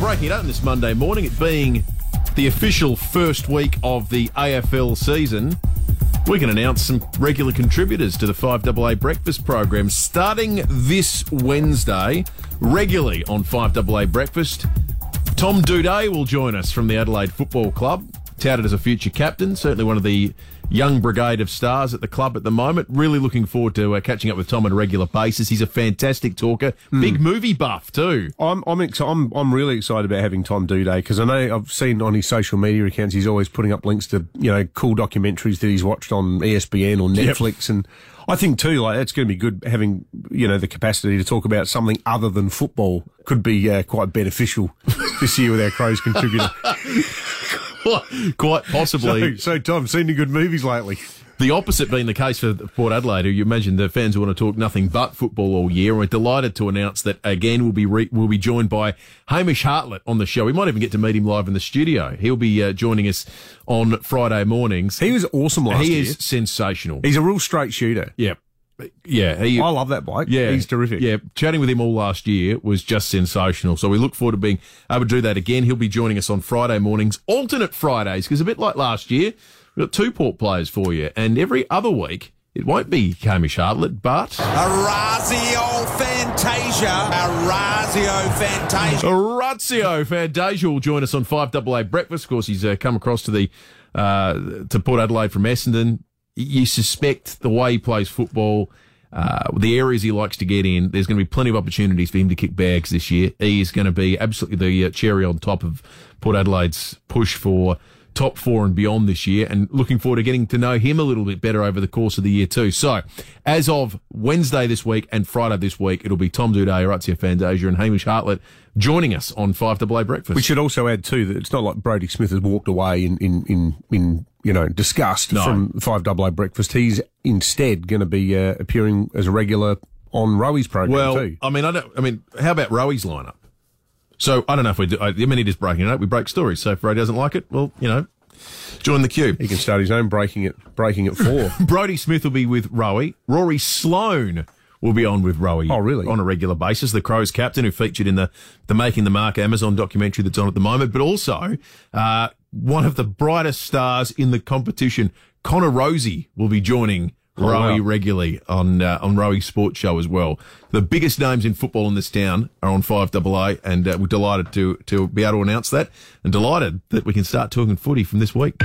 breaking it up this Monday morning, it being the official first week of the AFL season, we can announce some regular contributors to the 5AA Breakfast program starting this Wednesday, regularly on 5AA Breakfast. Tom Doedee will join us from the Adelaide Football Club, touted as a future captain, certainly one of the young brigade of stars at the club at the moment. Really looking forward to uh, catching up with Tom on a regular basis. He's a fantastic talker, big movie buff too. I'm I'm, ex- I'm I'm really excited about having Tom Doedee because I know I've seen on his social media accounts he's always putting up links to you know cool documentaries that he's watched on ESPN or Netflix and. I think too, like it's going to be good having you know the capacity to talk about something other than football could be uh, quite beneficial this year with our Crows contributor. Quite possibly. so, so Tom, seen any good movies lately? The opposite being the case for Port Adelaide, who you imagine the fans want to talk nothing but football all year. We're delighted to announce that again we'll be re- we'll be joined by Hamish Hartlett on the show. We might even get to meet him live in the studio. He'll be uh, joining us on Friday mornings. He was awesome last he year. He is sensational. He's a real straight shooter. yeah, yeah. He, I love that bloke. yeah, he's terrific. Yeah, chatting with him all last year was just sensational. So we look forward to being able to do that again. He'll be joining us on Friday mornings, alternate Fridays, because a bit like last year, we've got two port players for you, and every other week. It won't be Hamish Hartlett, but Orazio Fantasia. Orazio Fantasia. Orazio Fantasia will join us on 5AA Breakfast. Of course, he's uh, come across to the uh, to Port Adelaide from Essendon. You suspect the way he plays football, uh, the areas he likes to get in, there's going to be plenty of opportunities for him to kick bags this year. He is going to be absolutely the uh, cherry on top of Port Adelaide's push for top four and beyond this year and looking forward to getting to know him a little bit better over the course of the year too. So as of Wednesday this week and Friday this week, it'll be Tom Doedee, Orazio Fantasia and Hamish Hartlett joining us on 5AA Breakfast. We should also add too that it's not like Brodie Smith has walked away in in in, in you know disgust No. from Five Double Breakfast. He's instead going to be uh, appearing as a regular on Rowy's program Well, too. I mean, I don't. I mean, how about Rowy's lineup? So I don't know if we do. I, I mean, it is breaking it up. We break stories. So if Rowy doesn't like it, well, you know, join the queue. He can start his own breaking it breaking it four. Brodie Smith will be with Rowy. Rory Sloane will be on with Rowy. Oh, really? On a regular basis. The Crows captain who featured in the, the Making the Mark Amazon documentary that's on at the moment, but also, uh, one of the brightest stars in the competition, Connor Rozee will be joining Rowy wow. regularly on, uh, on Rowy Sports Show as well. The biggest names in football in this town are on 5AA and uh, we're delighted to, to be able to announce that and delighted that we can start talking footy from this week.